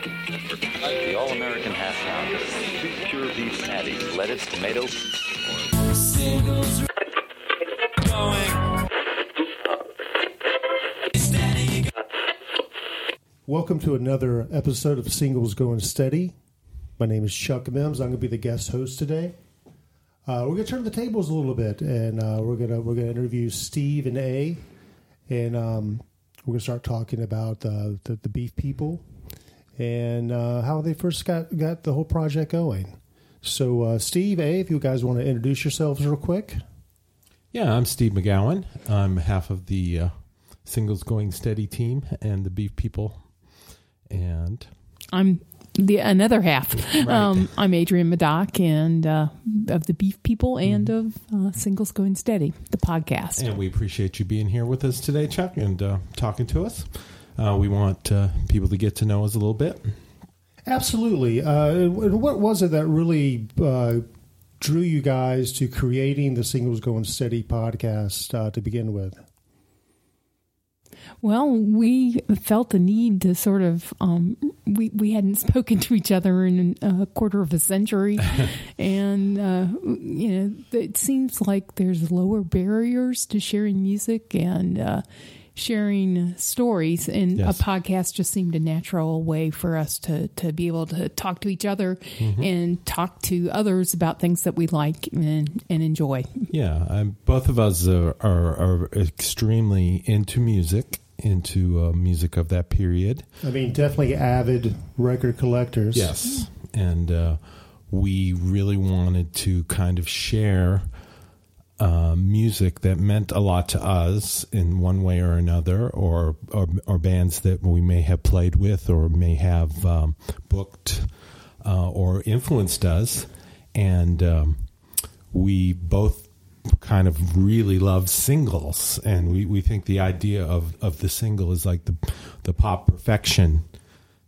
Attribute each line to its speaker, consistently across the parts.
Speaker 1: The All American Half Pound. Two pure beef patties, lettuce, tomato.
Speaker 2: Welcome to another episode of Singles Going Steady. My name is Chuck Mims. I'm going to be the guest host today. Uh, we're going to turn the tables a little bit, and uh, we're going to we're going to interview Steve and A, and um, we're going to start talking about uh, the the Beef People and uh, how they first got got the whole project going. So, uh, Steve, A, if you guys want to introduce yourselves real quick.
Speaker 3: Yeah, I'm Steve McGowan. I'm half of the uh, Singles Going Steady team and the Beef People. And
Speaker 4: I'm the another half. Um, I'm Adrienne Meddock and uh, of the Beef People and of uh, Singles Going Steady, the podcast.
Speaker 3: and we appreciate you being here with us today, Chuck, and uh, talking to us. Uh, we want uh, people to get to know us a little bit.
Speaker 2: Absolutely. Uh, what was it that really uh, drew you guys to creating the Singles Going Steady podcast uh, to begin with?
Speaker 4: Well, we felt the need to sort of um, we we hadn't spoken to each other in a quarter of a century, and uh, you know it seems like there's lower barriers to sharing music and uh, sharing stories, and
Speaker 3: Yes.
Speaker 4: a podcast just seemed a natural way for us to to be able to talk to each other and talk to others about things that we like and and enjoy.
Speaker 3: Yeah, um, both of us are, are, are extremely into music, into uh, music of that period.
Speaker 2: I mean, definitely avid record collectors.
Speaker 3: Yes. And uh, we really wanted to kind of share uh, music that meant a lot to us in one way or another, or, or, or bands that we may have played with or may have um, booked uh, or influenced us. And um, we both kind of really love singles. And we, we think the idea of, of the single is like the, the pop perfection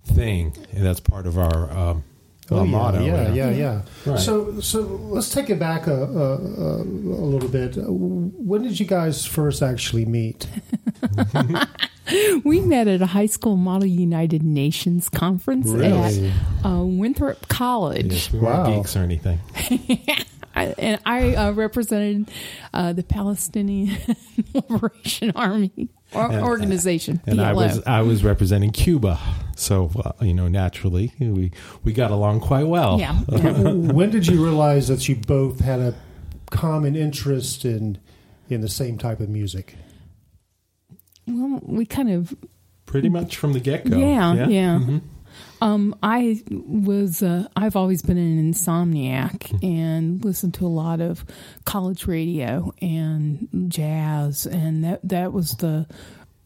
Speaker 3: thing. And that's part of our. Um,
Speaker 2: Oh,
Speaker 3: our
Speaker 2: yeah,
Speaker 3: motto.
Speaker 2: yeah, yeah, yeah.
Speaker 3: Right.
Speaker 2: So, so let's take it back a, a, a, a little bit. When did you guys first actually meet?
Speaker 4: We met at a high school Model United Nations conference
Speaker 2: Really?
Speaker 4: at uh, Winthrop College.
Speaker 3: Yes, we weren't
Speaker 2: Wow.
Speaker 3: geeks or anything.
Speaker 4: I, and I uh, represented uh, the Palestinian Liberation Army or,
Speaker 3: And-
Speaker 4: organization.
Speaker 3: And I was I was representing Cuba, so uh, you know naturally we we got along quite well.
Speaker 4: yeah.
Speaker 2: when did you realize that you both had a common interest in in the same type of music?
Speaker 4: well, we kind of
Speaker 3: pretty much from the get go.
Speaker 4: Yeah, yeah.
Speaker 3: Mhm.
Speaker 4: Um, I was uh, I've always been an insomniac and listened to a lot of college radio and jazz, and that that was the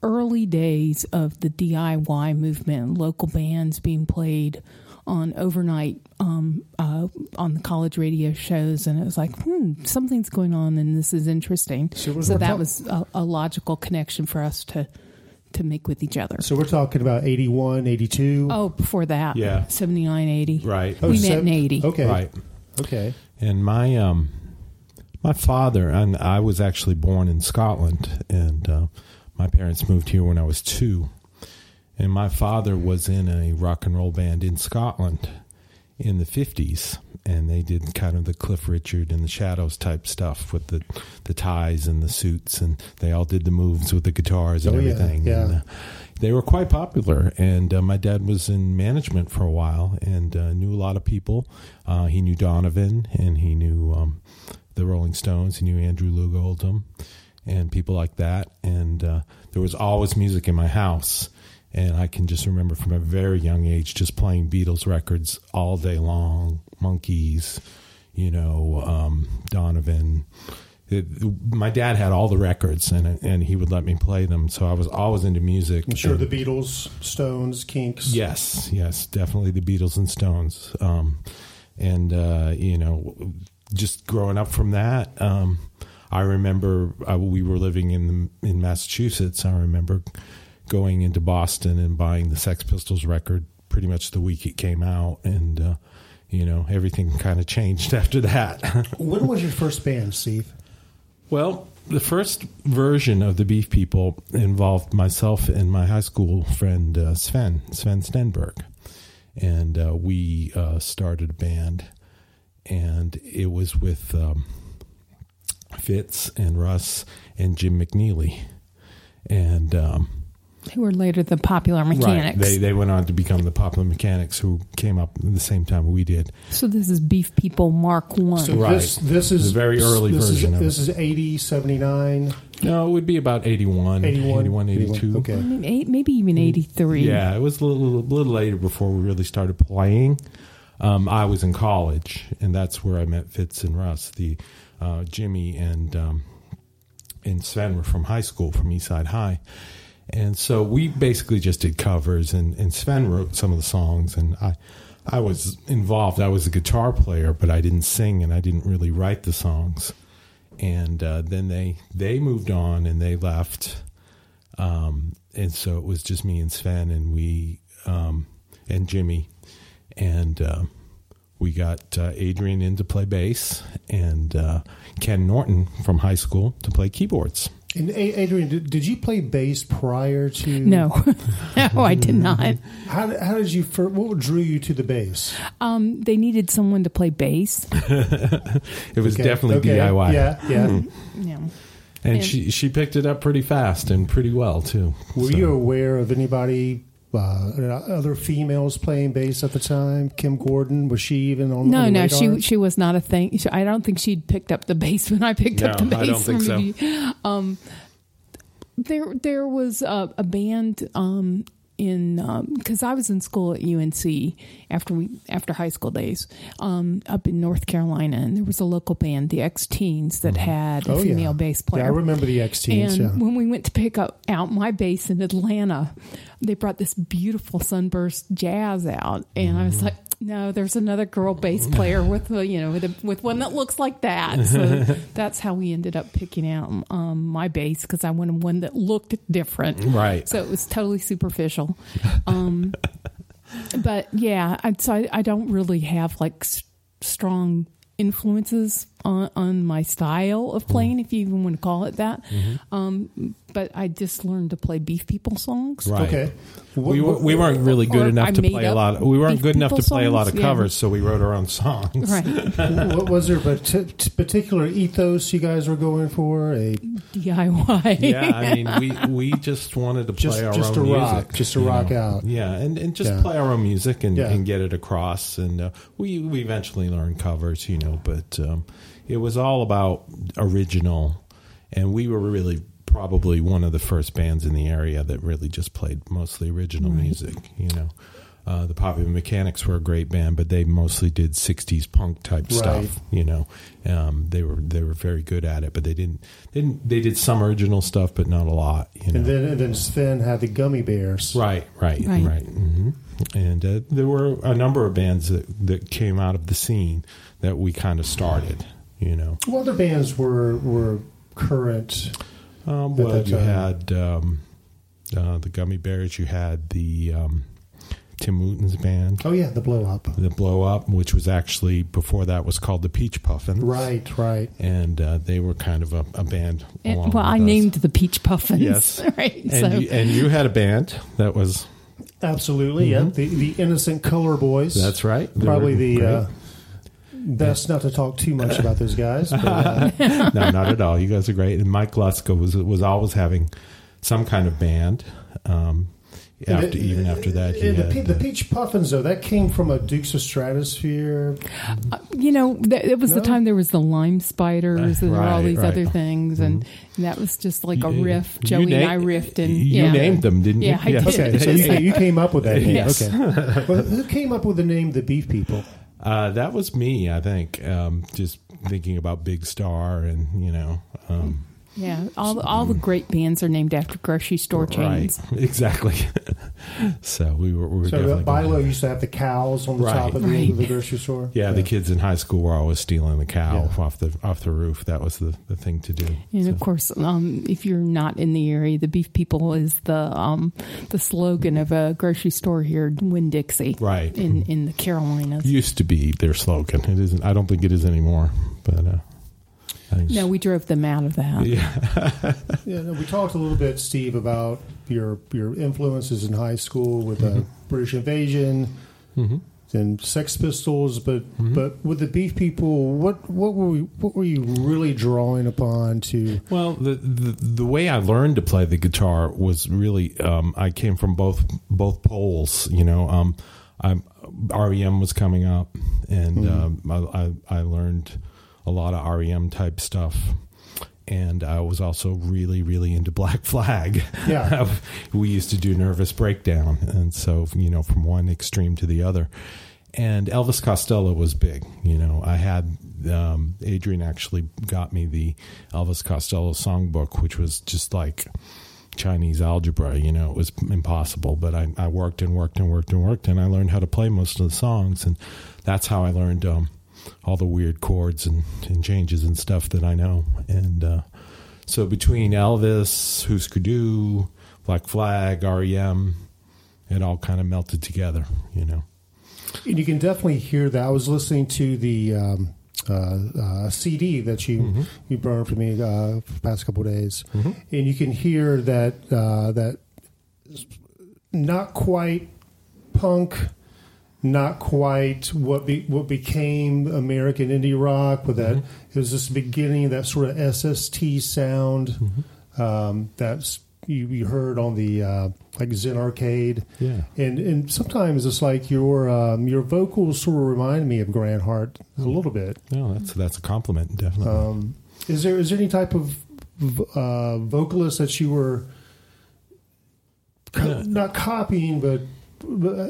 Speaker 4: early days of the DIY movement. Local bands being played on overnight um, uh, on the college radio shows, and it was like, hmm, something's going on, and this is interesting.
Speaker 2: So
Speaker 4: So,
Speaker 2: we're- we're
Speaker 4: that was a, a logical connection for us to to make with each other.
Speaker 2: So we're talking about 81, 82?
Speaker 4: Oh, before that,
Speaker 3: Yeah.
Speaker 4: 79, 80.
Speaker 3: Right.
Speaker 2: Oh,
Speaker 4: we met in 80.
Speaker 2: Okay.
Speaker 3: Right.
Speaker 2: Okay.
Speaker 3: And my um my father and I was actually born in Scotland, and uh, my parents moved here when I was two. And my father was in a rock and roll band in Scotland in the fifties, and they did kind of the Cliff Richard and the Shadows type stuff with the the ties and the suits, and they all did the moves with the guitars and
Speaker 2: Oh,
Speaker 3: everything.
Speaker 2: yeah.
Speaker 3: And, uh, they were quite popular, and uh, my dad was in management for a while and uh, knew a lot of people. Uh, he knew Donovan, and he knew um, the Rolling Stones. He knew Andrew Loog Oldham, and people like that. And uh, there was always music in my house. And I can just remember from a very young age just playing Beatles records all day long, Monkees, you know, um, Donovan. It, my dad had all the records, and and he would let me play them. So I was always into music.
Speaker 2: I'm sure
Speaker 3: And-
Speaker 2: the Beatles, Stones, Kinks.
Speaker 3: Yes, yes, definitely the Beatles and Stones. Um, and uh, you know, just growing up from that, um, I remember uh, we were living in in Massachusetts. I remember going into Boston and buying the Sex Pistols record pretty much the week it came out, and uh, you know, everything kind of changed after that.
Speaker 2: When was your first band, Steve?
Speaker 3: Well, the first version of the Beef People involved myself and my high school friend uh, Sven, Sven Stenberg. and uh, we uh, started a band, and it was with um, Fitz and Russ and Jim McNeely, and. Um,
Speaker 4: Who were later the popular mechanics.
Speaker 3: Right. They they went on to become the Popular Mechanics, who came up at the same time we did.
Speaker 4: so this is Beef People Mark One.
Speaker 2: So
Speaker 3: Right.
Speaker 2: this this is
Speaker 3: The very early
Speaker 2: this
Speaker 3: version
Speaker 2: Is,
Speaker 3: of
Speaker 2: this is 80, 79,
Speaker 3: No, it would be about 81,
Speaker 2: 81,
Speaker 3: 81 82.
Speaker 2: Okay.
Speaker 4: I mean, eight, maybe even eighty three.
Speaker 3: Yeah, it was a little, little later before we really started playing. Um, I was in college, and that's where I met Fitz and Russ. The uh, Jimmy and um, and Sven were from high school, from Eastside High, and so we basically just did covers. And, and Sven wrote some of the songs, and I I was involved. I was a guitar player, but I didn't sing, and I didn't really write the songs. And uh, then they they moved on, and they left um, and so it was just me and Sven and we um, and Jimmy, and uh, we got uh, Adrienne in to play bass and uh, Ken Norton from high school to play keyboards.
Speaker 2: And A- Adrienne, did, did you play bass prior to?
Speaker 4: No, no, I did mm-hmm. not.
Speaker 2: How, how did you? fir- What drew you to the bass?
Speaker 4: Um, they needed someone to play bass.
Speaker 3: It was
Speaker 2: Okay,
Speaker 3: definitely
Speaker 2: okay,
Speaker 3: DIY,
Speaker 2: Yeah, yeah. Hmm. Mm-hmm.
Speaker 4: Yeah.
Speaker 3: and
Speaker 4: And-
Speaker 3: she she picked it up pretty fast and pretty well too.
Speaker 2: Were
Speaker 3: So-
Speaker 2: you aware of anybody? Uh, other females playing bass at the time. Kim Gordon was she even on?
Speaker 4: No,
Speaker 2: on the
Speaker 4: no,
Speaker 2: radar?
Speaker 4: she she was not a thing. She, I don't think she'd picked up the bass when I picked up the bass.
Speaker 3: I don't think so.
Speaker 4: so. Um, there there was a, a band um, in because I was in school at UNC after we after high school days um, up in North Carolina, and there was a local band, the X Teens, that had a
Speaker 2: Oh,
Speaker 4: female
Speaker 2: yeah.
Speaker 4: bass
Speaker 2: Yeah,
Speaker 4: player.
Speaker 2: I remember the X Teens.
Speaker 4: And
Speaker 2: Yeah.
Speaker 4: when we went to pick up out my bass in Atlanta, they brought this beautiful sunburst jazz out, and I was
Speaker 2: Mm-hmm.
Speaker 4: like, "No, there's another girl bass player with a, you know with a, with one that looks like that." So that's how we ended up picking out um, my bass because I wanted one that looked different.
Speaker 3: Right.
Speaker 4: So it was totally superficial. Um, but yeah, I, so I, I don't really have like s- strong influences on, on my style of playing, if you even want to call it that. Um, but I just learned to play Beef People songs.
Speaker 3: Right.
Speaker 2: Okay.
Speaker 3: We,
Speaker 2: What-
Speaker 3: we weren't really good
Speaker 4: Or
Speaker 3: enough
Speaker 4: I
Speaker 3: to play a
Speaker 4: up
Speaker 3: lot. We weren't good enough to
Speaker 4: People
Speaker 3: play a lot of
Speaker 4: songs, yeah.
Speaker 3: covers, so we wrote our own songs.
Speaker 4: Right.
Speaker 2: what was there a t- t- particular ethos you guys were going for? A
Speaker 4: DIY.
Speaker 3: yeah, I mean, we we just wanted to play
Speaker 2: Just-
Speaker 3: our
Speaker 2: just
Speaker 3: own
Speaker 2: to rock,
Speaker 3: music,
Speaker 2: just to rock
Speaker 3: know.
Speaker 2: out.
Speaker 3: Yeah, and, and just
Speaker 2: Yeah.
Speaker 3: play our own music and,
Speaker 2: Yeah.
Speaker 3: and get it across. And uh, we we eventually learned covers, you know, but um, it was all about original, and we were really probably one of the first bands in the area that really just played mostly original music, you know. Uh, the Popular Mechanics were a great band, but they mostly did '60s punk type
Speaker 2: Right.
Speaker 3: stuff. You know, um, they were they were very good at it, but they didn't, they didn't they did some original stuff, but not a lot. You know,
Speaker 2: and then and then Sven had the Gummy Bears.
Speaker 3: Right, right,
Speaker 4: Right.
Speaker 3: right. hmm And uh, there were a number of bands that, that came out of the scene that we kind of started. You know,
Speaker 2: What other bands were were current?
Speaker 3: Um, well,
Speaker 2: that
Speaker 3: you had um, uh, the Gummy Bears. You had the um, Tim Wooten's band,
Speaker 2: Oh yeah, the Blow Up.
Speaker 3: the Blow Up, which was actually before that was called the Peach Puffins.
Speaker 2: Right, right.
Speaker 3: and uh, they were kind of a, a band.
Speaker 4: And-
Speaker 3: along
Speaker 4: well,
Speaker 3: with
Speaker 4: I
Speaker 3: us.
Speaker 4: named the Peach Puffins.
Speaker 3: Yes.
Speaker 4: right.
Speaker 3: And,
Speaker 4: so
Speaker 3: you, and you had a band that was.
Speaker 2: Absolutely. Yeah, the the Innocent Color Boys.
Speaker 3: Mm-hmm. That's right. They
Speaker 2: probably the uh, best not to talk too much about those guys. But, uh,
Speaker 3: no, not at all. You guys are great. And Mike Lusko was was always having some kind of band. Um, after
Speaker 2: the-
Speaker 3: even after that, he
Speaker 2: the,
Speaker 3: had,
Speaker 2: Pe- the
Speaker 3: uh,
Speaker 2: Peach Puffins though that came from a Dukes of Stratosphear.
Speaker 4: you know, th- it was
Speaker 2: No?
Speaker 4: the time there was the lime spiders and there were all
Speaker 3: Right,
Speaker 4: these
Speaker 3: right.
Speaker 4: other things, and, and that was just like a
Speaker 3: You-
Speaker 4: riff. Joey
Speaker 3: na-
Speaker 4: and I riffed, and
Speaker 3: you
Speaker 4: yeah.
Speaker 3: named them, didn't you?
Speaker 4: Yeah, I did.
Speaker 2: Okay, so you, you came up with that name.
Speaker 3: Yes.
Speaker 2: Okay, well, who came up with the name the Beef People?
Speaker 3: Uh, that was me, I think. Um, just thinking about Big Star and you know, um,
Speaker 4: Yeah, all all the great bands are named after grocery store chains.
Speaker 3: right, exactly. so we were, we were
Speaker 2: So uh,
Speaker 3: definitely.
Speaker 2: Bi-Lo
Speaker 3: going-
Speaker 2: used to have the cows on the
Speaker 3: Right.
Speaker 2: top of the,
Speaker 4: Right.
Speaker 2: the grocery store.
Speaker 3: yeah, the kids in high school were always stealing the cow
Speaker 2: Yeah.
Speaker 3: off the off the roof. That was the, the thing to do.
Speaker 4: And
Speaker 3: So-
Speaker 4: of course, um, if you're not in the area, the Beef People is the um, the slogan of a grocery store here, Winn Dixie,
Speaker 3: Right.
Speaker 4: in in the Carolinas.
Speaker 3: used to be their slogan. It isn't. I don't think it is anymore. But uh, I think
Speaker 4: no, we drove them out of that.
Speaker 3: yeah,
Speaker 2: Yeah, no, we talked a little bit, Steve, about your your influences in high school with uh,
Speaker 3: Mm-hmm.
Speaker 2: British Invasion, and Sex Pistols, but
Speaker 3: Mm-hmm.
Speaker 2: but with the Beef People, what what were we, what were you really drawing upon to?
Speaker 3: Well, the, the the way I learned to play the guitar was really um, I came from both both poles. You know, um, I REM was coming up, and um, I, I I learned a lot of REM type stuff. And I was also really, really into Black Flag.
Speaker 2: Yeah.
Speaker 3: we used to do Nervous Breakdown, and so you know, from one extreme to the other. And Elvis Costello was big. You know, I had um, Adrienne actually got me the Elvis Costello songbook, which was just like Chinese algebra. You know, it was impossible. But I, I worked and worked and worked and worked, and I learned how to play most of the songs, and that's how I learned um, all the weird chords and, and changes and stuff that I know. And uh, so between Elvis, Hüsker Dü, Black Flag, REM, it all kind of melted together. You know.
Speaker 2: And you can definitely hear that. I was listening to the um, uh, uh, CD that you
Speaker 3: Mm-hmm.
Speaker 2: you burned for me uh, for the past couple of days, and you can hear that uh, that not quite punk, not quite what be, what became American indie rock, but that
Speaker 3: Mm-hmm.
Speaker 2: it was this beginning of that sort of SST sound
Speaker 3: Mm-hmm.
Speaker 2: um, that's you, you heard on the uh, like Zen Arcade.
Speaker 3: Yeah.
Speaker 2: And and sometimes it's like your um, your vocals sort of remind me of Grant Hart a little bit.
Speaker 3: No, that's that's a compliment, definitely.
Speaker 2: Um, is there is there any type of uh, vocalist that you were co- not copying but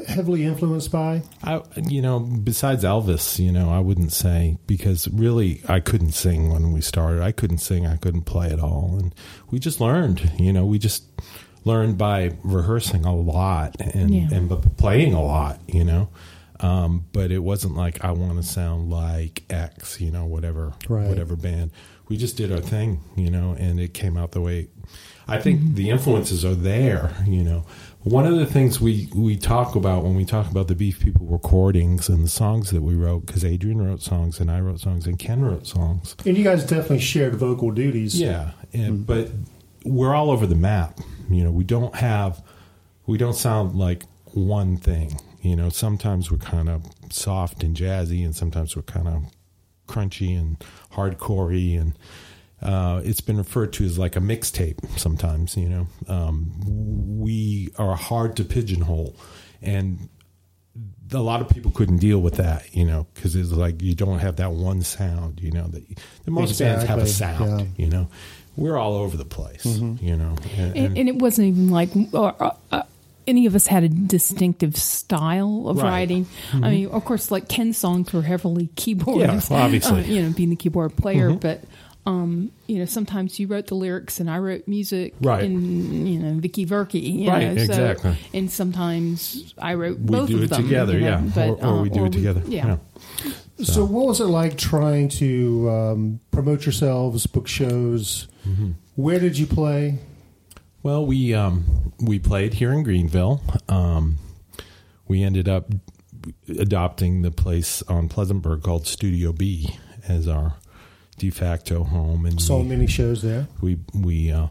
Speaker 2: heavily influenced by?
Speaker 3: I, you know, besides Elvis, you know, I wouldn't say because really I couldn't sing when we started. I couldn't sing. I couldn't play at all, and we just learned. You know, we just learned by rehearsing a lot and
Speaker 4: Yeah.
Speaker 3: and playing a lot. You know, um, but it wasn't like I want to sound like X. You know, whatever
Speaker 2: Right.
Speaker 3: whatever band. We just did our thing. You know, and it came out the way. I think the influences are there. You know, one of the things we we talk about when we talk about the Beef People recordings and the songs that we wrote, because Adrienne wrote songs and I wrote songs and Ken wrote songs.
Speaker 2: And you guys definitely shared vocal duties.
Speaker 3: Yeah, and mm-hmm. but we're all over the map. You know, we don't have we don't sound like one thing. You know, sometimes we're kind of soft and jazzy, and sometimes we're kind of crunchy and hardcorey, and uh, it's been referred to as like a mixtape. Sometimes, you know, um, we are hard to pigeonhole, and a lot of people couldn't deal with that, you know, because it's like you don't have that one sound, you know. That, that most bands have a sound,
Speaker 2: yeah.
Speaker 3: you know. We're all over the place, you know. And,
Speaker 4: and, and it wasn't even like or, uh, uh, any of us had a distinctive style of
Speaker 3: Right.
Speaker 4: writing. I mean, of course, like Ken's songs were heavily keyboard,
Speaker 3: Yeah, well, obviously.
Speaker 4: uh, you know, being the keyboard player, but. Um, you know, sometimes you wrote the lyrics and I wrote music,
Speaker 3: Right.
Speaker 4: And you know, Vicky Verky, you
Speaker 3: Right,
Speaker 4: know, so-
Speaker 3: exactly.
Speaker 4: And sometimes I wrote
Speaker 3: we
Speaker 4: both
Speaker 3: do
Speaker 4: of
Speaker 3: it
Speaker 4: them
Speaker 3: together,
Speaker 4: you know,
Speaker 3: yeah,
Speaker 4: but,
Speaker 3: or, or
Speaker 4: uh,
Speaker 3: we do it together,
Speaker 4: yeah.
Speaker 2: So, what was it like trying to um, promote yourselves, book shows?
Speaker 3: Mm-hmm.
Speaker 2: Where did you play?
Speaker 3: Well, we um, we played here in Greenville. Um, we ended up adopting the place on Pleasantburg called Studio B as our de facto home, and
Speaker 2: So
Speaker 3: we,
Speaker 2: many shows there.
Speaker 3: we we uh,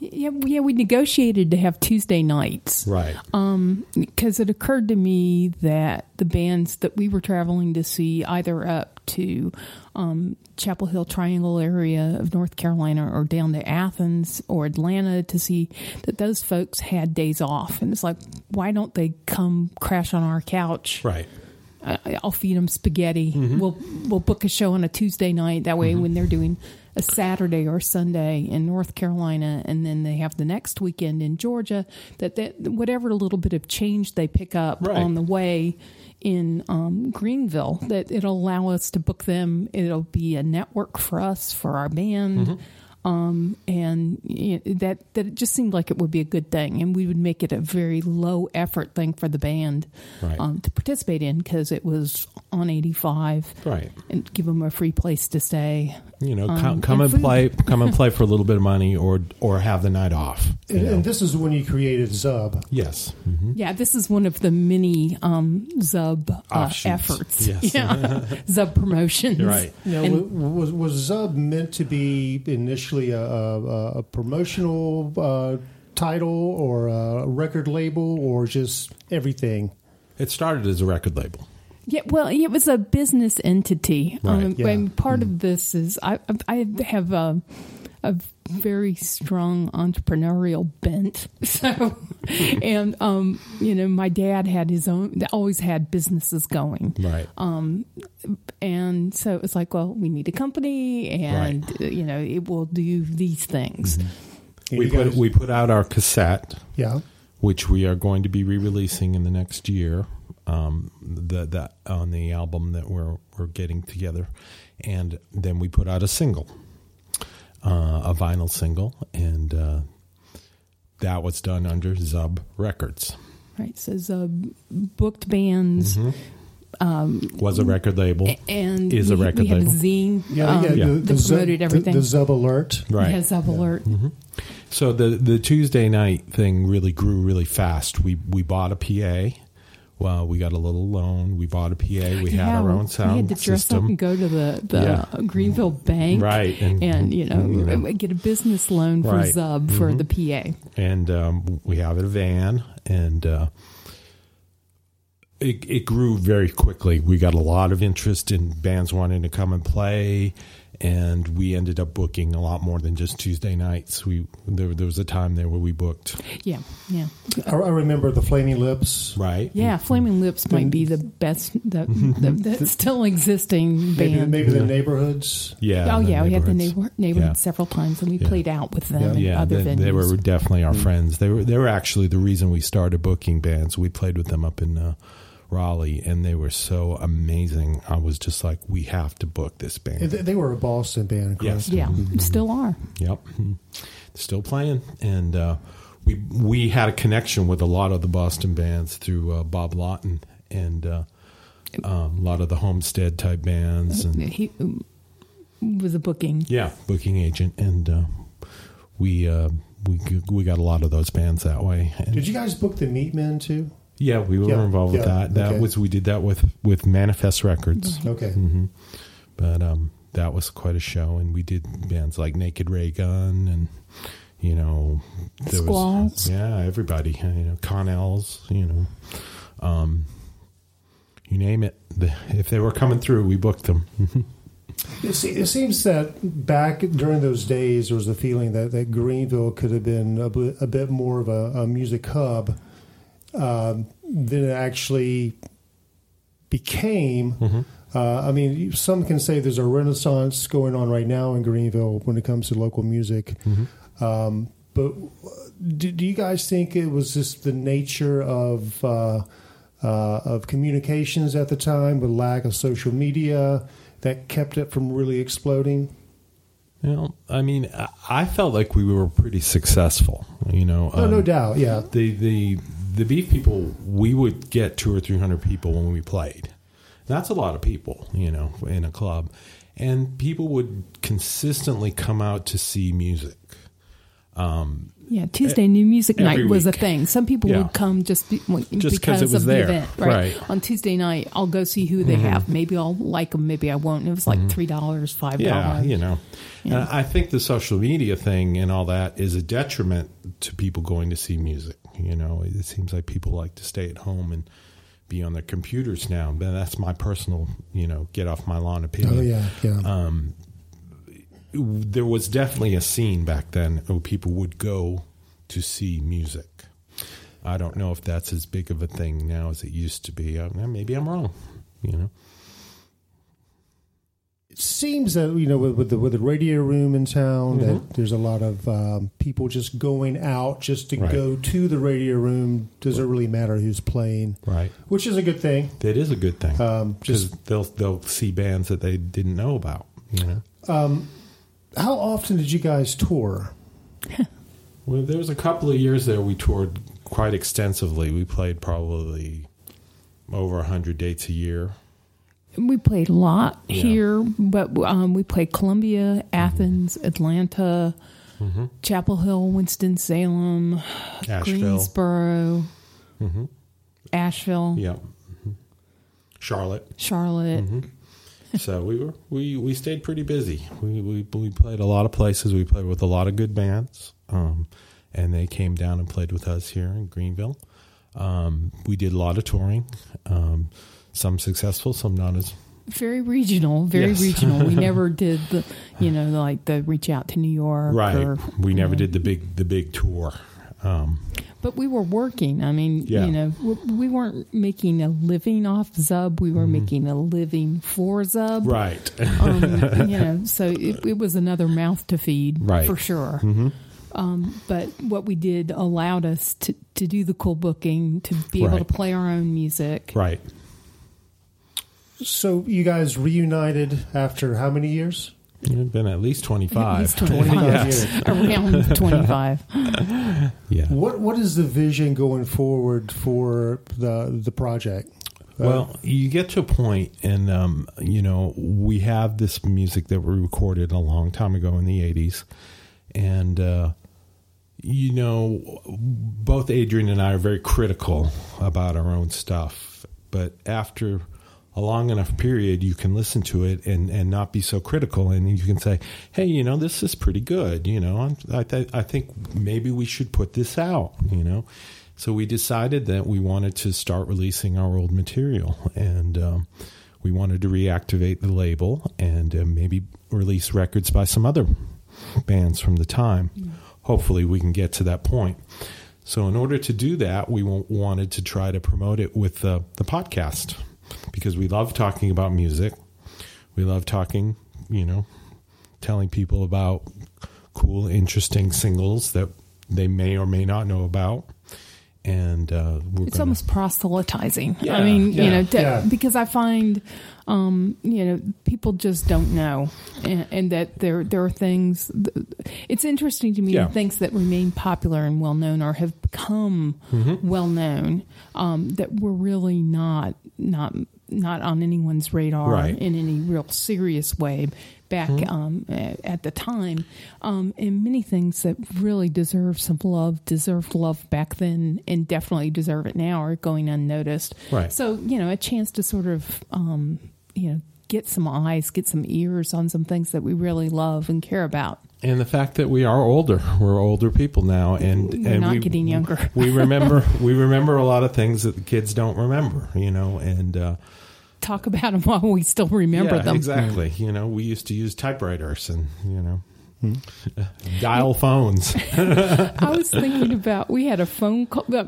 Speaker 4: Yeah, yeah, we negotiated to have Tuesday nights.
Speaker 3: right.
Speaker 4: because it occurred to me that the bands that we were traveling to see either up to um, Chapel Hill Triangle area of North Carolina or down to Athens or Atlanta to see that those folks had days off, and it's like, why don't they come crash on our couch?
Speaker 3: Right.
Speaker 4: I, I'll feed them spaghetti.
Speaker 3: Mm-hmm.
Speaker 4: We'll we'll book a show on a Tuesday night. That way, when they're doing a Saturday or Sunday in North Carolina, and then they have the next weekend in Georgia, that that whatever little bit of change they pick up
Speaker 3: Right.
Speaker 4: on the way in um, Greenville, that it'll allow us to book them. It'll be a network for us for our band.
Speaker 3: Mm-hmm.
Speaker 4: Um, and you know, that that it just seemed like it would be a good thing, and we would make it a very low effort thing for the band
Speaker 3: Right.
Speaker 4: um, to participate in because it was on 85
Speaker 3: Right.
Speaker 4: and give them a free place to stay.
Speaker 3: You know,
Speaker 4: Um,
Speaker 3: come, come and
Speaker 4: and
Speaker 3: play, come and play for a little bit of money, or or have the night off.
Speaker 2: And, and this is when you created Zub.
Speaker 3: yes. hmm
Speaker 4: Yeah, this is one of the many um, Zub uh, efforts.
Speaker 3: Yes.
Speaker 4: Yeah, Zub promotions.
Speaker 3: Right.
Speaker 2: Now,
Speaker 4: And-
Speaker 2: was was Zub meant to be initially a, a, a promotional uh, title or a record label or just everything?
Speaker 3: It started as a record label.
Speaker 4: Yeah, well, it was a business entity.
Speaker 3: Right,
Speaker 4: um,
Speaker 2: yeah.
Speaker 4: and part of this is I I have a, a very strong entrepreneurial bent. So, and um, you know, my dad had his own, always had businesses going.
Speaker 3: Right.
Speaker 4: Um, and so it was like, well, we need a company, and uh, you know, it will do these things.
Speaker 2: And
Speaker 3: we put
Speaker 2: guys-
Speaker 3: we put out our cassette,
Speaker 2: yeah.
Speaker 3: which we are going to be re-releasing in the next year. Um, the that on the album that we're we're getting together, and then we put out a single, uh, a vinyl single, and uh, that was done under Zub Records.
Speaker 4: Right. So, uh, booked bands.
Speaker 3: Was a record label,
Speaker 4: And
Speaker 3: Is a record
Speaker 4: we had
Speaker 3: label.
Speaker 4: a zine
Speaker 2: Yeah,
Speaker 4: um,
Speaker 2: yeah,
Speaker 3: Yeah.
Speaker 2: The, the, Zub-
Speaker 4: promoted
Speaker 2: the-
Speaker 4: everything.
Speaker 2: The, Zub Alert.
Speaker 3: right?
Speaker 4: It has Up Alert.
Speaker 3: So the the Tuesday night thing really grew really fast. We we bought a PA. Well, we got a little loan. We bought a PA. We had our own sound
Speaker 4: We had to dress
Speaker 3: system.
Speaker 4: up and go to the, the
Speaker 3: Yeah.
Speaker 4: Greenville Bank.
Speaker 3: Right, and-
Speaker 4: And, you, know,
Speaker 3: you know.
Speaker 4: get a business loan for
Speaker 3: Right.
Speaker 4: Zub for the PA.
Speaker 3: and um, we have a van, and uh, it it grew very quickly. We got a lot of interest in bands wanting to come and play, and we ended up booking a lot more than just Tuesday nights. We there, there was a time there where we booked
Speaker 4: Yeah, yeah.
Speaker 2: I, I remember the Flaming Lips.
Speaker 3: right.
Speaker 4: Yeah, mm-hmm. Flaming Lips might be the mm-hmm. best, the, mm-hmm. the, the still existing band.
Speaker 2: maybe the neighborhoods.
Speaker 3: Yeah.
Speaker 4: oh, yeah, we had the neighbor, neighborhood
Speaker 3: Yeah.
Speaker 4: several times, and we
Speaker 3: Yeah.
Speaker 4: played out with them
Speaker 2: Yeah.
Speaker 4: and
Speaker 3: yeah,
Speaker 4: other
Speaker 3: they,
Speaker 4: venues.
Speaker 3: they were definitely our friends. They were they were actually the reason we started booking bands. We played with them up in uh, Raleigh, and they were so amazing. I was just like, we have to book this band.
Speaker 2: They, they were a Boston band, correct?
Speaker 3: Yes.
Speaker 4: yeah,
Speaker 3: Mm-hmm.
Speaker 4: still are.
Speaker 3: Yep, still playing, and uh, we we had a connection with a lot of the Boston bands through uh, Bob Lawton and uh, um, a lot of the Homestead type bands, and
Speaker 4: He was a booking.
Speaker 3: yeah, booking agent, and uh, we uh, we we got a lot of those bands that way. And
Speaker 2: Did you guys book the Meatmen too?
Speaker 3: Yeah, we were
Speaker 2: Yeah,
Speaker 3: involved with
Speaker 2: yeah,
Speaker 3: that. That
Speaker 2: okay.
Speaker 3: was we did that with with Manifest Records,
Speaker 2: Okay.
Speaker 3: hmm but um, that was quite a show. And we did bands like Naked Raygun and you know there
Speaker 4: Squalls.
Speaker 3: was yeah everybody you know Connells you know um, you name it. The, if they were coming through, we booked them.
Speaker 2: It, seems that back during those days, there was a feeling that, that Greenville could have been a, bit- a bit more of a, a music hub um, than it actually became.
Speaker 3: Mm-hmm.
Speaker 2: Uh, I mean, some can say there's a renaissance going on right now in Greenville when it comes to local music.
Speaker 3: Mm-hmm.
Speaker 2: Um, but do, do you guys think it was just the nature of uh, uh, of communications at the time, the lack of social media that kept it from really exploding?
Speaker 3: You know, I mean, I- felt like we were pretty successful. You know,
Speaker 2: No, no
Speaker 3: um,
Speaker 2: doubt. Yeah,
Speaker 3: the the the beef people we would get two or three hundred people when we played that's a lot of people you know in a club and people would consistently come out to see music
Speaker 4: Yeah, Tuesday New Music Night was a thing. Some people
Speaker 3: Yeah.
Speaker 4: would come just, be,
Speaker 3: Just 'cause
Speaker 4: because
Speaker 3: it was
Speaker 4: of
Speaker 3: there.
Speaker 4: the event, right?
Speaker 3: Right. Mm-hmm.
Speaker 4: On Tuesday night, I'll go see who they have. Maybe I'll like them, maybe I won't. It was like three dollars, five dollars.
Speaker 3: yeah you know
Speaker 4: Yeah.
Speaker 3: and i think the social media thing and all that is a detriment to people going to see music you know it seems like people like to stay at home and be on their computers now but that's my personal you know get off my lawn opinion
Speaker 2: oh yeah, yeah.
Speaker 3: Um, there was definitely a scene back then where people would go to see music. I don't know if that's as big of a thing now as it used to be. Uh, maybe I'm wrong. You know,
Speaker 2: seems that you know with, with the with the radio room in town that there's a lot of um, people just going out just to
Speaker 3: Right.
Speaker 2: go to the radio room. Does it really matter who's playing?
Speaker 3: right?
Speaker 2: Which is a good thing.
Speaker 3: That is a good thing.
Speaker 2: Um, just
Speaker 3: they'll they'll see bands that they didn't know about. You know,
Speaker 2: how often did you guys tour?
Speaker 3: well, there was a couple of years there we toured quite extensively. We played probably over hundred dates a year.
Speaker 4: We played a lot
Speaker 3: Yeah.
Speaker 4: here, but um, we played Columbia, Athens, Atlanta, Chapel Hill, Winston Salem. Greensboro, Asheville,
Speaker 3: Yep. Mhm. Charlotte.
Speaker 4: Charlotte.
Speaker 3: so we were we we stayed pretty busy. We we we played a lot of places. We played with a lot of good bands, um, and they came down and played with us here in Greenville. Um, we did a lot of touring, um, some successful, some not as.
Speaker 4: Very regional, very
Speaker 3: Yes.
Speaker 4: regional. We never did the, you know, like the reach out to New York.
Speaker 3: Right.
Speaker 4: Or,
Speaker 3: we never
Speaker 4: know.
Speaker 3: did the big the big tour. Um,
Speaker 4: But we were working. I mean,
Speaker 3: Yeah.
Speaker 4: you know, we, we weren't making a living off Zub. We were making a living for Zub.
Speaker 3: Mm-hmm. right.
Speaker 4: Um, you know, so it, it was another mouth to feed,
Speaker 3: Right.
Speaker 4: for sure.
Speaker 3: hmm
Speaker 4: Um, but what we did allowed us to, to do the cool booking, to be able to play our own music.
Speaker 3: Right.
Speaker 2: So you guys reunited after how many years?
Speaker 3: It's been at least twenty
Speaker 4: At
Speaker 3: five.
Speaker 4: least 25.
Speaker 2: years.
Speaker 4: Around 25.
Speaker 3: Yeah.
Speaker 2: What What is the vision going forward for the the project? Uh,
Speaker 3: Well, you get to a point, and um, you know we have this music that we recorded a long time ago in the '80s, and uh, you know both Adrienne and I are very critical about our own stuff. But after a long enough period, you can listen to it and, and not be so critical, and you can say, "Hey, you know, this is pretty good." You know, I th- I think maybe we should put this out. You know. So we decided that we wanted to start releasing our old material, and um, we wanted to reactivate the label and uh, maybe release records by some other bands from the time. Hopefully, we can get to that point. So, in order to do that, we wanted to try to promote it with uh, the podcast because we love talking about music. We love talking, you know, telling people about cool, interesting singles that they may or may not know about. And uh, we're
Speaker 4: It's
Speaker 3: gonna-
Speaker 4: almost proselytizing.
Speaker 3: Yeah,
Speaker 4: I mean, you know, to-
Speaker 2: yeah.
Speaker 4: because I find, um, you know, people just don't know, and, and that there there are things. It's interesting to me
Speaker 3: Yeah.
Speaker 4: the things that remain popular and well known or have become
Speaker 3: Mm-hmm.
Speaker 4: well known um, that were really not not not on anyone's radar
Speaker 3: Right.
Speaker 4: in any real serious way back
Speaker 3: Mm-hmm.
Speaker 4: um, at, at the time, um, and many things that really deserve some love, deserved love back then, and definitely deserve it now are going unnoticed.
Speaker 3: Right.
Speaker 4: So you know, a chance to sort of um, you know get some eyes, get some ears on some things that we really love and care about.
Speaker 3: and the fact that we are older we're older people now and
Speaker 4: We're
Speaker 3: and
Speaker 4: not
Speaker 3: we,
Speaker 4: getting younger.
Speaker 3: we remember we remember a lot of things that the kids don't remember you know and uh
Speaker 4: Talk about them while we still remember
Speaker 3: yeah,
Speaker 4: them.
Speaker 3: exactly you know we used to use typewriters and you know
Speaker 2: Hmm.
Speaker 3: dial phones
Speaker 4: I was thinking about we had a phone call uh,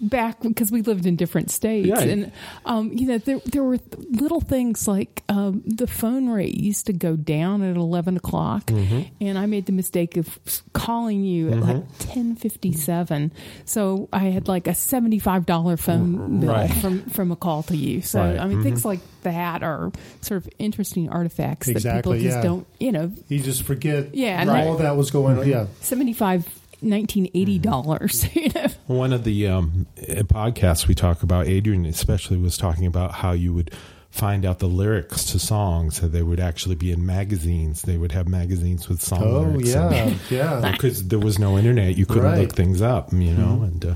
Speaker 4: back because we lived in different states,
Speaker 3: Yeah.
Speaker 4: and um, you know there there were little things like um, the phone rate used to go down at eleven o'clock,
Speaker 3: Mm-hmm.
Speaker 4: and I made the mistake of calling you at like ten fifty seven, so I had like a seventy five dollar phone bill
Speaker 3: Right.
Speaker 4: from from a call to you. So
Speaker 3: Right.
Speaker 4: I mean things like that are sort of interesting artifacts that people just
Speaker 2: yeah.
Speaker 4: don't you know
Speaker 2: you just forget
Speaker 4: Yeah, and
Speaker 2: all that was going on. Yeah.
Speaker 4: 75 1980 dollars you know
Speaker 3: one of the um uh, podcasts we talk about adrienne especially was talking about how you would find out the lyrics to songs that they would actually be in magazines they would have magazines with song
Speaker 2: Oh
Speaker 3: lyrics
Speaker 2: yeah, yeah.
Speaker 3: because there was no internet you couldn't
Speaker 2: Right.
Speaker 3: look things up you know
Speaker 2: Mhm.
Speaker 3: and uh,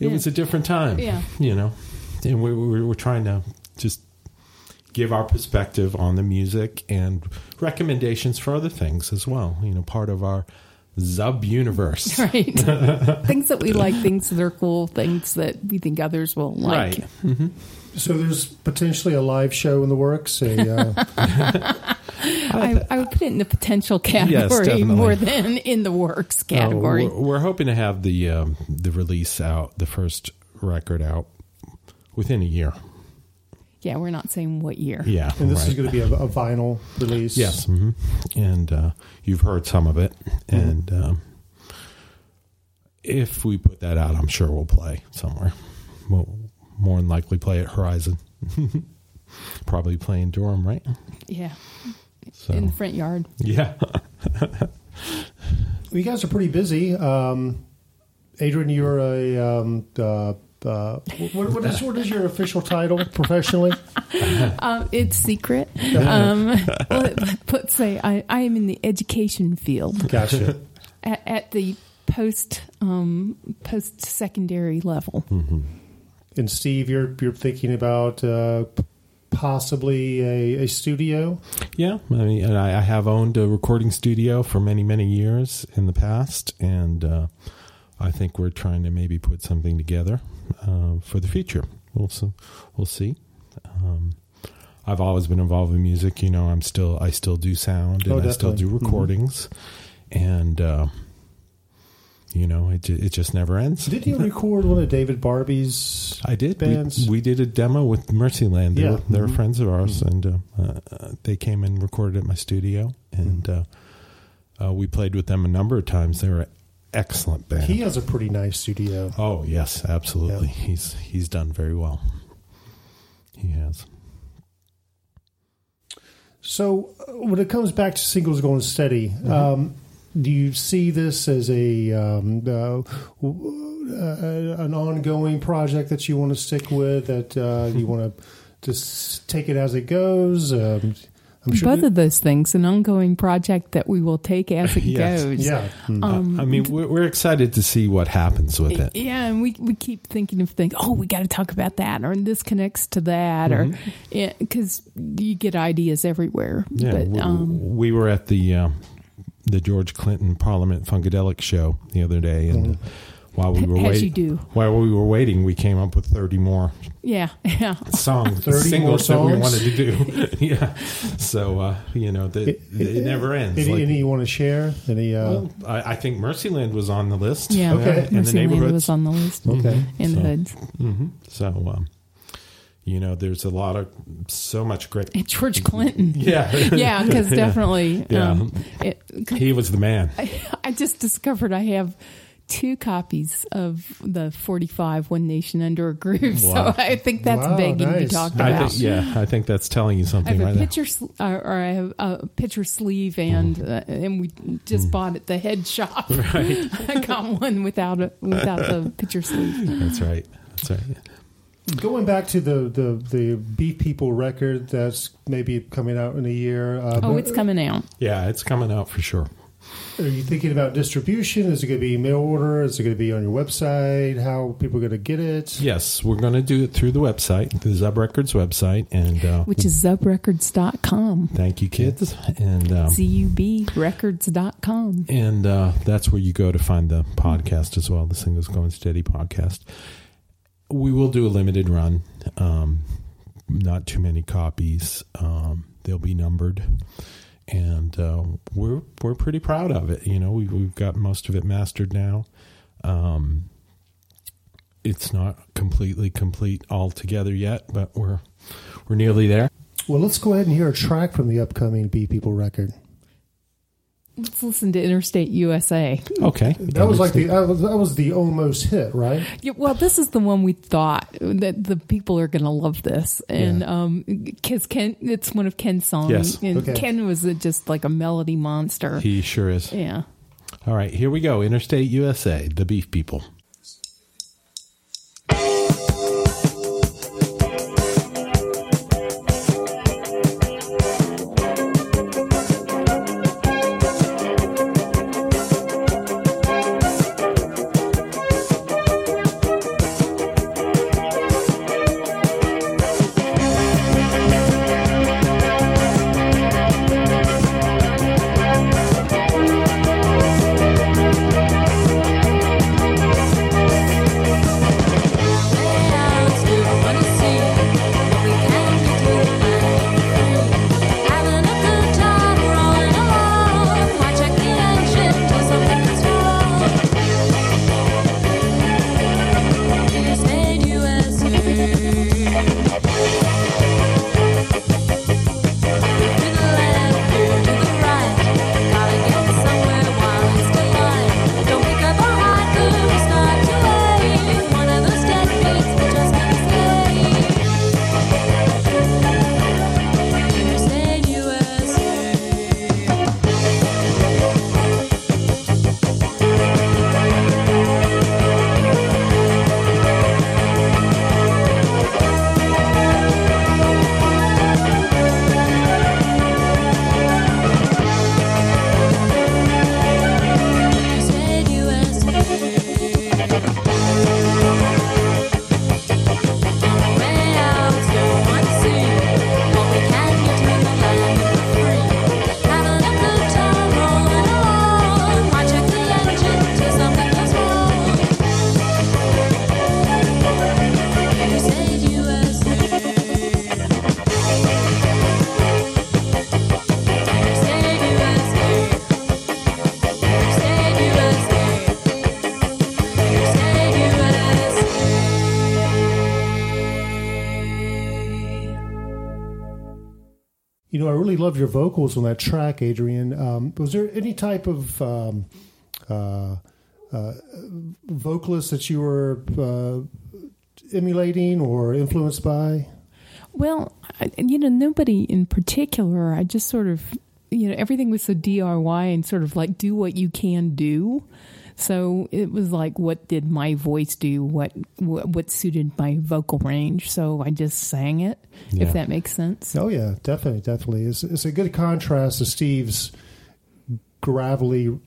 Speaker 3: it
Speaker 4: Yeah.
Speaker 3: was a different time
Speaker 4: Yeah.
Speaker 3: you know and we, we were trying to just give our perspective on the music and recommendations for other things as well you know part of our zub universe
Speaker 4: right things that we like things that are cool things that we think others will like
Speaker 3: right
Speaker 2: So there's potentially a live show in the works. A, uh,
Speaker 4: I, I would put it in the potential category
Speaker 3: definitely.
Speaker 4: more than in the works
Speaker 3: Uh,
Speaker 4: category
Speaker 3: we're, we're hoping to have the um, the release out, the first record out within a year.
Speaker 4: Yeah we're not saying what year
Speaker 3: Yeah,
Speaker 2: and this is going to be a, a vinyl release.
Speaker 3: yes, hmm and uh, you've heard some of it, and um, if we put that out, I'm sure we'll play somewhere. We'll more than likely play at Horizon. Probably play in Durham, right?
Speaker 4: yeah
Speaker 3: So
Speaker 4: in the front yard
Speaker 3: yeah,
Speaker 2: You guys are pretty busy. Um, Adrienne, you're a. Um, uh, uh, what, what, is, what is your official title professionally?
Speaker 4: um, it's secret um, let, let's say I, I am in the education field
Speaker 2: Gotcha.
Speaker 4: at, at the post um, post secondary level
Speaker 2: And Steve, you're you're thinking about uh, possibly a, a studio.
Speaker 3: Yeah, I mean, and I, I have owned a recording studio for many, many years in the past, and uh, I think we're trying to maybe put something together. uh, for the future. We'll we'll see. Um, I've always been involved in music. You know, I'm still I still do sound and
Speaker 2: Oh,
Speaker 3: I still do.
Speaker 2: Mhm.
Speaker 3: recordings, and uh, you know, it it just never ends.
Speaker 2: Did you record one of David Barbe's?
Speaker 3: I did.
Speaker 2: bands?
Speaker 3: We, we did a demo with Mercyland. They
Speaker 2: Yeah.
Speaker 3: were, they were
Speaker 2: Mhm.
Speaker 3: friends of ours, and uh, uh, they came and recorded at my studio, and
Speaker 2: Mm-hmm.
Speaker 3: uh, uh, we played with them a number of times. They were excellent band.
Speaker 2: He has a pretty nice studio.
Speaker 3: oh yes, absolutely.
Speaker 2: Yeah.
Speaker 3: He's he's done very well. He has.
Speaker 2: So uh, when it comes back to singles going steady,
Speaker 3: Mm-hmm.
Speaker 2: um, do you see this as a um, uh, w- uh, an ongoing project that you want to stick with? That uh, you want to just take it as it goes? Um, sure.
Speaker 4: Both of those things, an ongoing project that we will take as it
Speaker 3: Yes.
Speaker 4: goes.
Speaker 2: yeah. Hmm.
Speaker 4: Um,
Speaker 3: I mean, we're, we're excited to see what happens with it.
Speaker 4: Yeah, and we we keep thinking of things. Oh, we got to talk about that, or this connects to that, or because you get ideas everywhere.
Speaker 3: Mm-hmm. Yeah,
Speaker 4: but
Speaker 3: we,
Speaker 4: um,
Speaker 3: we were at the uh, the George Clinton Parliament Funkadelic show the other day, and uh, while we were
Speaker 4: As
Speaker 3: waiting, while we were waiting, we came up with thirty more
Speaker 4: yeah, yeah.
Speaker 3: songs,
Speaker 2: 30
Speaker 3: singles
Speaker 2: more
Speaker 3: that we wanted to do. yeah, so uh, you know, the, it, it never ends.
Speaker 2: Any,
Speaker 3: Like,
Speaker 2: any you want to share? Any? Uh,
Speaker 3: well, I, I think Mercyland was on the list.
Speaker 4: Yeah,
Speaker 2: Okay.
Speaker 3: in the
Speaker 4: Mercyland
Speaker 3: neighborhoods.
Speaker 4: was on the list
Speaker 2: okay.
Speaker 4: in the
Speaker 3: So-
Speaker 4: hoods.
Speaker 3: hmm So, um, you know, there's a lot of so much great.
Speaker 4: And George Clinton.
Speaker 3: Yeah,
Speaker 4: Yeah, because definitely,
Speaker 3: Yeah.
Speaker 4: um, it,
Speaker 3: he was the man.
Speaker 4: I, I just discovered I have two copies of the 45 One Nation Under a Groove.
Speaker 3: Wow.
Speaker 4: So I think that's
Speaker 2: Wow,
Speaker 4: begging to be
Speaker 2: nice.
Speaker 4: talked
Speaker 3: I
Speaker 4: about.
Speaker 3: think, yeah, I think that's telling you
Speaker 4: I
Speaker 3: something
Speaker 4: have
Speaker 3: right
Speaker 4: a
Speaker 3: there.
Speaker 4: picture, sl- uh, or I have a picture sleeve, and
Speaker 3: Mm-hmm.
Speaker 4: uh, and we just bought at the head shop. I got one without a, without the picture sleeve.
Speaker 3: That's right. That's right.
Speaker 2: Going back to the, the, the Beef People record that's maybe coming out in a year. Uh,
Speaker 4: Oh, it's coming out.
Speaker 3: Yeah, it's coming out for sure.
Speaker 2: Are you thinking about distribution? Is it going to be mail order? Is it going to be on your website? How people are going to get it?
Speaker 3: Yes, we're going to do it through the website, the Zub Records website, and uh,
Speaker 4: Which is zubrecords.com.
Speaker 3: thank you, kids, and um,
Speaker 4: Z-U-B records.com.
Speaker 3: and uh, that's where you go to find the podcast as well, the Singles Going Steady podcast. We will do a limited run, um, not too many copies. Um, they'll be numbered, and uh, we're we're pretty proud of it. You know, we, we've got most of it mastered now. Um, it's not completely complete altogether yet, but we're we're nearly there.
Speaker 2: Well, let's go ahead and hear a track from the upcoming Beef People record.
Speaker 4: Let's listen to Interstate USA.
Speaker 3: Okay,
Speaker 2: That was like the that was, that was the almost hit, right?
Speaker 4: Yeah, well, this is the one we thought that the people are going to love this, and
Speaker 2: Yeah.
Speaker 4: um 'cause because Ken, it's one of Ken's songs,
Speaker 3: Yes.
Speaker 4: and
Speaker 2: Okay.
Speaker 4: Ken was a, just like a melody monster.
Speaker 3: he sure is.
Speaker 4: yeah.
Speaker 3: All right, here we go. Interstate USA, the Beef People.
Speaker 2: Loved your vocals on that track, Adrienne. Um, was there any type of um, uh, uh, vocalist that you were uh, emulating or influenced by?
Speaker 4: Well, I, you know, nobody in particular. I just sort of, you know, everything was so DIY and sort of like do what you can do. So it was like, what did my voice do? What what, what suited my vocal range? So I just sang it.
Speaker 3: Yeah.
Speaker 4: If that makes sense.
Speaker 2: Oh yeah, definitely, definitely. It's, it's a good contrast to Steve's gravelly,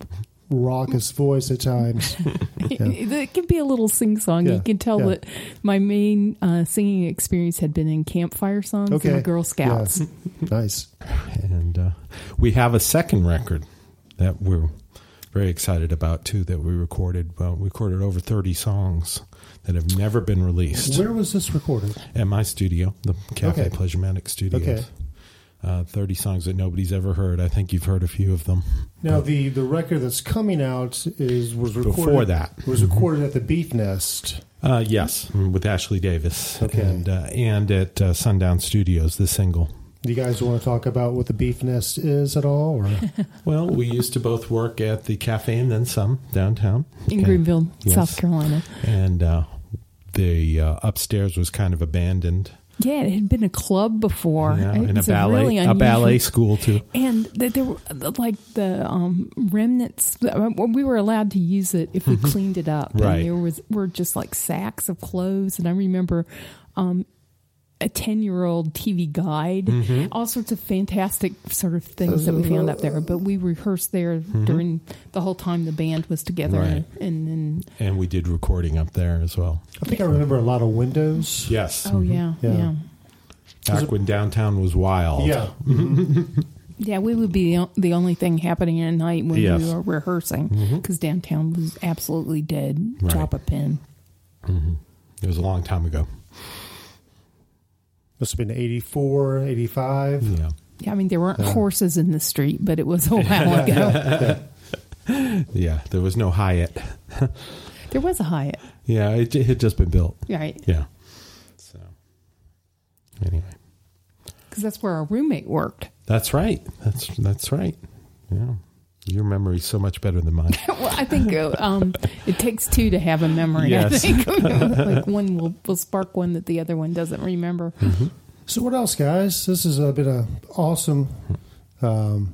Speaker 2: raucous voice at times.
Speaker 4: It, it can be a little sing song.
Speaker 2: Yeah,
Speaker 4: You can tell
Speaker 2: yeah.
Speaker 4: that my main uh, singing experience had been in campfire songs
Speaker 2: Okay.
Speaker 4: and the Girl Scouts.
Speaker 2: Yeah. nice.
Speaker 3: and uh, we have a second record that we're very excited about too. That we recorded. Well, we recorded over thirty songs that have never been released
Speaker 2: Where was this recorded?
Speaker 3: at my studio, the Cafe
Speaker 2: Okay.
Speaker 3: Pleasurematic Studios.
Speaker 2: Okay.
Speaker 3: Uh, thirty songs that nobody's ever heard. I think you've heard a few of them.
Speaker 2: Now the the record that's coming out is was recorded
Speaker 3: Before that.
Speaker 2: was recorded at the Beef Nest.
Speaker 3: Uh, yes, with Ashley Davis
Speaker 2: Okay.
Speaker 3: and uh, and at uh, Sundown Studios, the single.
Speaker 2: Do you guys want to talk about what the Beef Nest is at all? Or
Speaker 3: Well, we used to both work at the cafe and then some downtown
Speaker 4: In
Speaker 3: And-
Speaker 4: Greenville,
Speaker 3: Yes.
Speaker 4: South Carolina.
Speaker 3: and uh, the uh, upstairs was kind of abandoned.
Speaker 4: Yeah, it had been a club before.
Speaker 3: Yeah, and a
Speaker 4: was
Speaker 3: ballet,
Speaker 4: really
Speaker 3: a ballet school too.
Speaker 4: And th- there were uh, like the um, remnants. uh, We were allowed to use it if we cleaned it up.
Speaker 3: Right.
Speaker 4: And there was were just like sacks of clothes. And I remember um, a ten year old TV guide,
Speaker 3: Mm-hmm.
Speaker 4: all sorts of fantastic sort of things that we found up there. But we rehearsed there during the whole time the band was together,
Speaker 3: Mm-hmm. Right.
Speaker 4: and then
Speaker 3: And we did recording up there as well.
Speaker 2: I think I remember a lot of windows.
Speaker 3: Yes,
Speaker 4: oh yeah,
Speaker 2: Yeah.
Speaker 4: yeah.
Speaker 3: back when downtown was wild.
Speaker 2: Yeah.
Speaker 4: Yeah, we would be the the only thing happening at night when
Speaker 3: Yes.
Speaker 4: we were rehearsing because downtown was absolutely dead.
Speaker 3: Right.
Speaker 4: Drop a pin.
Speaker 3: it was a long time ago.
Speaker 2: Must have been 84, 85.
Speaker 3: Yeah,
Speaker 4: Yeah, I mean there weren't horses in the street, but it was a while ago.
Speaker 3: yeah. There was no Hyatt.
Speaker 4: there was a Hyatt,
Speaker 3: Yeah, it, it had just been built.
Speaker 4: right?
Speaker 3: Yeah. So anyway,
Speaker 4: Because that's where our roommate worked.
Speaker 3: that's right. That's that's right. Yeah, your memory is so much better than mine.
Speaker 4: Well, I think uh, um, it takes two to have a memory.
Speaker 3: Yes.
Speaker 4: I think like one will, will spark one that the other one doesn't remember.
Speaker 2: So what else, guys? This has uh, been a awesome um,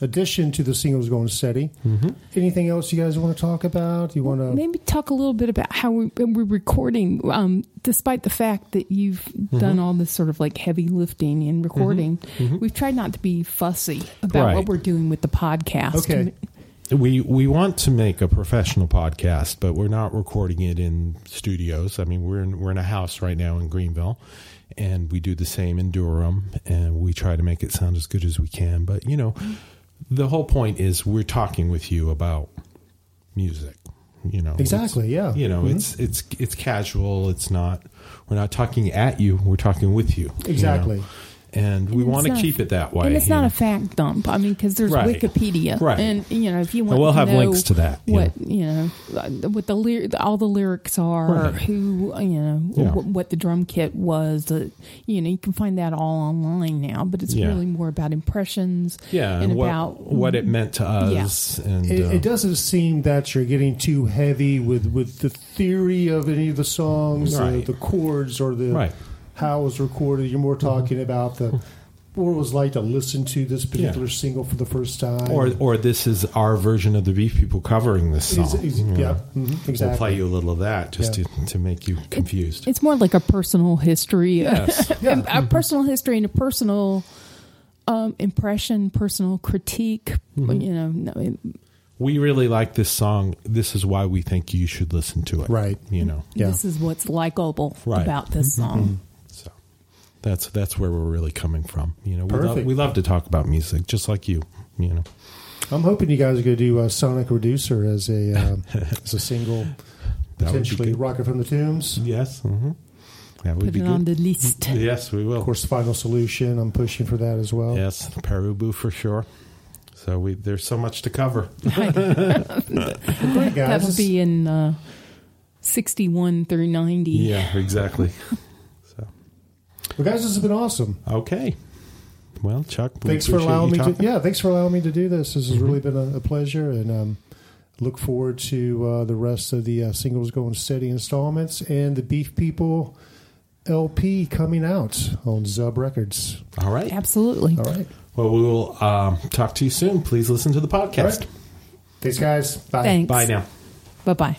Speaker 2: addition to the singles going steady.
Speaker 3: Mm-hmm.
Speaker 2: Anything else you guys want to talk about? You want to?
Speaker 4: Maybe talk a little bit about how we, we're recording, um, despite the fact that you've done all this sort of like heavy lifting and recording. We've tried not to be fussy about
Speaker 3: Right.
Speaker 4: what we're doing with the podcast.
Speaker 2: Okay.
Speaker 3: we we want to make a professional podcast, but we're not recording it in studios. I mean, we're in, we're in a house right now in Greenville, and we do the same in Durham, and we try to make it sound as good as we can. But you know, the whole point is we're talking with you about music. You know,
Speaker 2: Exactly, yeah.
Speaker 3: You know,
Speaker 2: Mhm.
Speaker 3: it's it's it's casual. It's not. We're not talking at you. We're talking with you. you know.
Speaker 2: Exactly.
Speaker 3: And we
Speaker 4: And
Speaker 3: want to keep it that way.
Speaker 4: And it's not
Speaker 3: know.
Speaker 4: a fact dump. I mean, because there's
Speaker 3: Right.
Speaker 4: Wikipedia,
Speaker 3: Right.
Speaker 4: And you know, if you want,
Speaker 3: And we'll
Speaker 4: to
Speaker 3: have
Speaker 4: know
Speaker 3: links to that, you
Speaker 4: What you know, what the lyric, all the lyrics are,
Speaker 3: Right.
Speaker 4: who you know,
Speaker 3: Yeah.
Speaker 4: what, what the drum kit was. Uh, you know, you can find that all online now. But it's
Speaker 3: Yeah.
Speaker 4: really more about impressions.
Speaker 3: yeah, and,
Speaker 4: and
Speaker 3: what,
Speaker 4: about
Speaker 3: what it meant to us. Yeah. And
Speaker 2: It,
Speaker 3: uh,
Speaker 2: it doesn't seem that you're getting too heavy with, with the theory of any of the songs,
Speaker 3: Right.
Speaker 2: the, the chords, or the
Speaker 3: Right.
Speaker 2: How it was recorded. You're more talking about the what it was like to listen to this particular
Speaker 3: Yeah.
Speaker 2: single for the first time.
Speaker 3: or or this is our version of the Beef People covering this song.
Speaker 2: ex-
Speaker 3: you know.
Speaker 2: yeah, mhm, exactly.
Speaker 3: We'll play you a little of that just
Speaker 2: Yeah.
Speaker 3: to, to make you confused.
Speaker 4: It's more like a personal history,
Speaker 3: Yes.
Speaker 2: Yeah.
Speaker 4: a personal history and a personal um, impression, personal critique.
Speaker 3: Mm-hmm.
Speaker 4: You know, no, it-
Speaker 3: we really like this song. This is why we think you should listen to it.
Speaker 2: Right.
Speaker 3: You know.
Speaker 2: Yeah.
Speaker 4: this is what's likable
Speaker 3: Right.
Speaker 4: about this song.
Speaker 3: So that's that's where we're really coming from. You know, we love, we love to talk about music, just like you. You know.
Speaker 2: I'm hoping you guys are going to do uh, "Sonic Reducer" as a um, as a single,
Speaker 3: That would be
Speaker 2: potentially
Speaker 3: good.
Speaker 2: "Rocket from the Tombs."
Speaker 3: Yes. hmm That would
Speaker 4: Put
Speaker 3: be
Speaker 4: it on the list.
Speaker 3: Yes, we will.
Speaker 2: Of course, "Final Solution." I'm pushing for that as well.
Speaker 3: Yes, Pere Ubu for sure. So we there's so much to cover.
Speaker 2: Great
Speaker 4: That
Speaker 2: guys.
Speaker 4: would be in uh, 61 through 90.
Speaker 3: Yeah, exactly. So
Speaker 2: well, guys, this has been awesome.
Speaker 3: okay. Well, Chuck, we
Speaker 2: thanks for allowing
Speaker 3: you
Speaker 2: me to. Yeah, thanks for allowing me to do this. This has really been a, a pleasure, and um, look forward to uh, the rest of the uh, singles going steady installments and the Beef People LP coming out on Zub Records.
Speaker 3: All right.
Speaker 4: Absolutely.
Speaker 2: All right,
Speaker 3: Well, we will um, talk to you soon. Please listen to the podcast.
Speaker 2: right. Thanks, guys. Bye.
Speaker 4: Thanks.
Speaker 3: Bye now.
Speaker 4: Bye bye.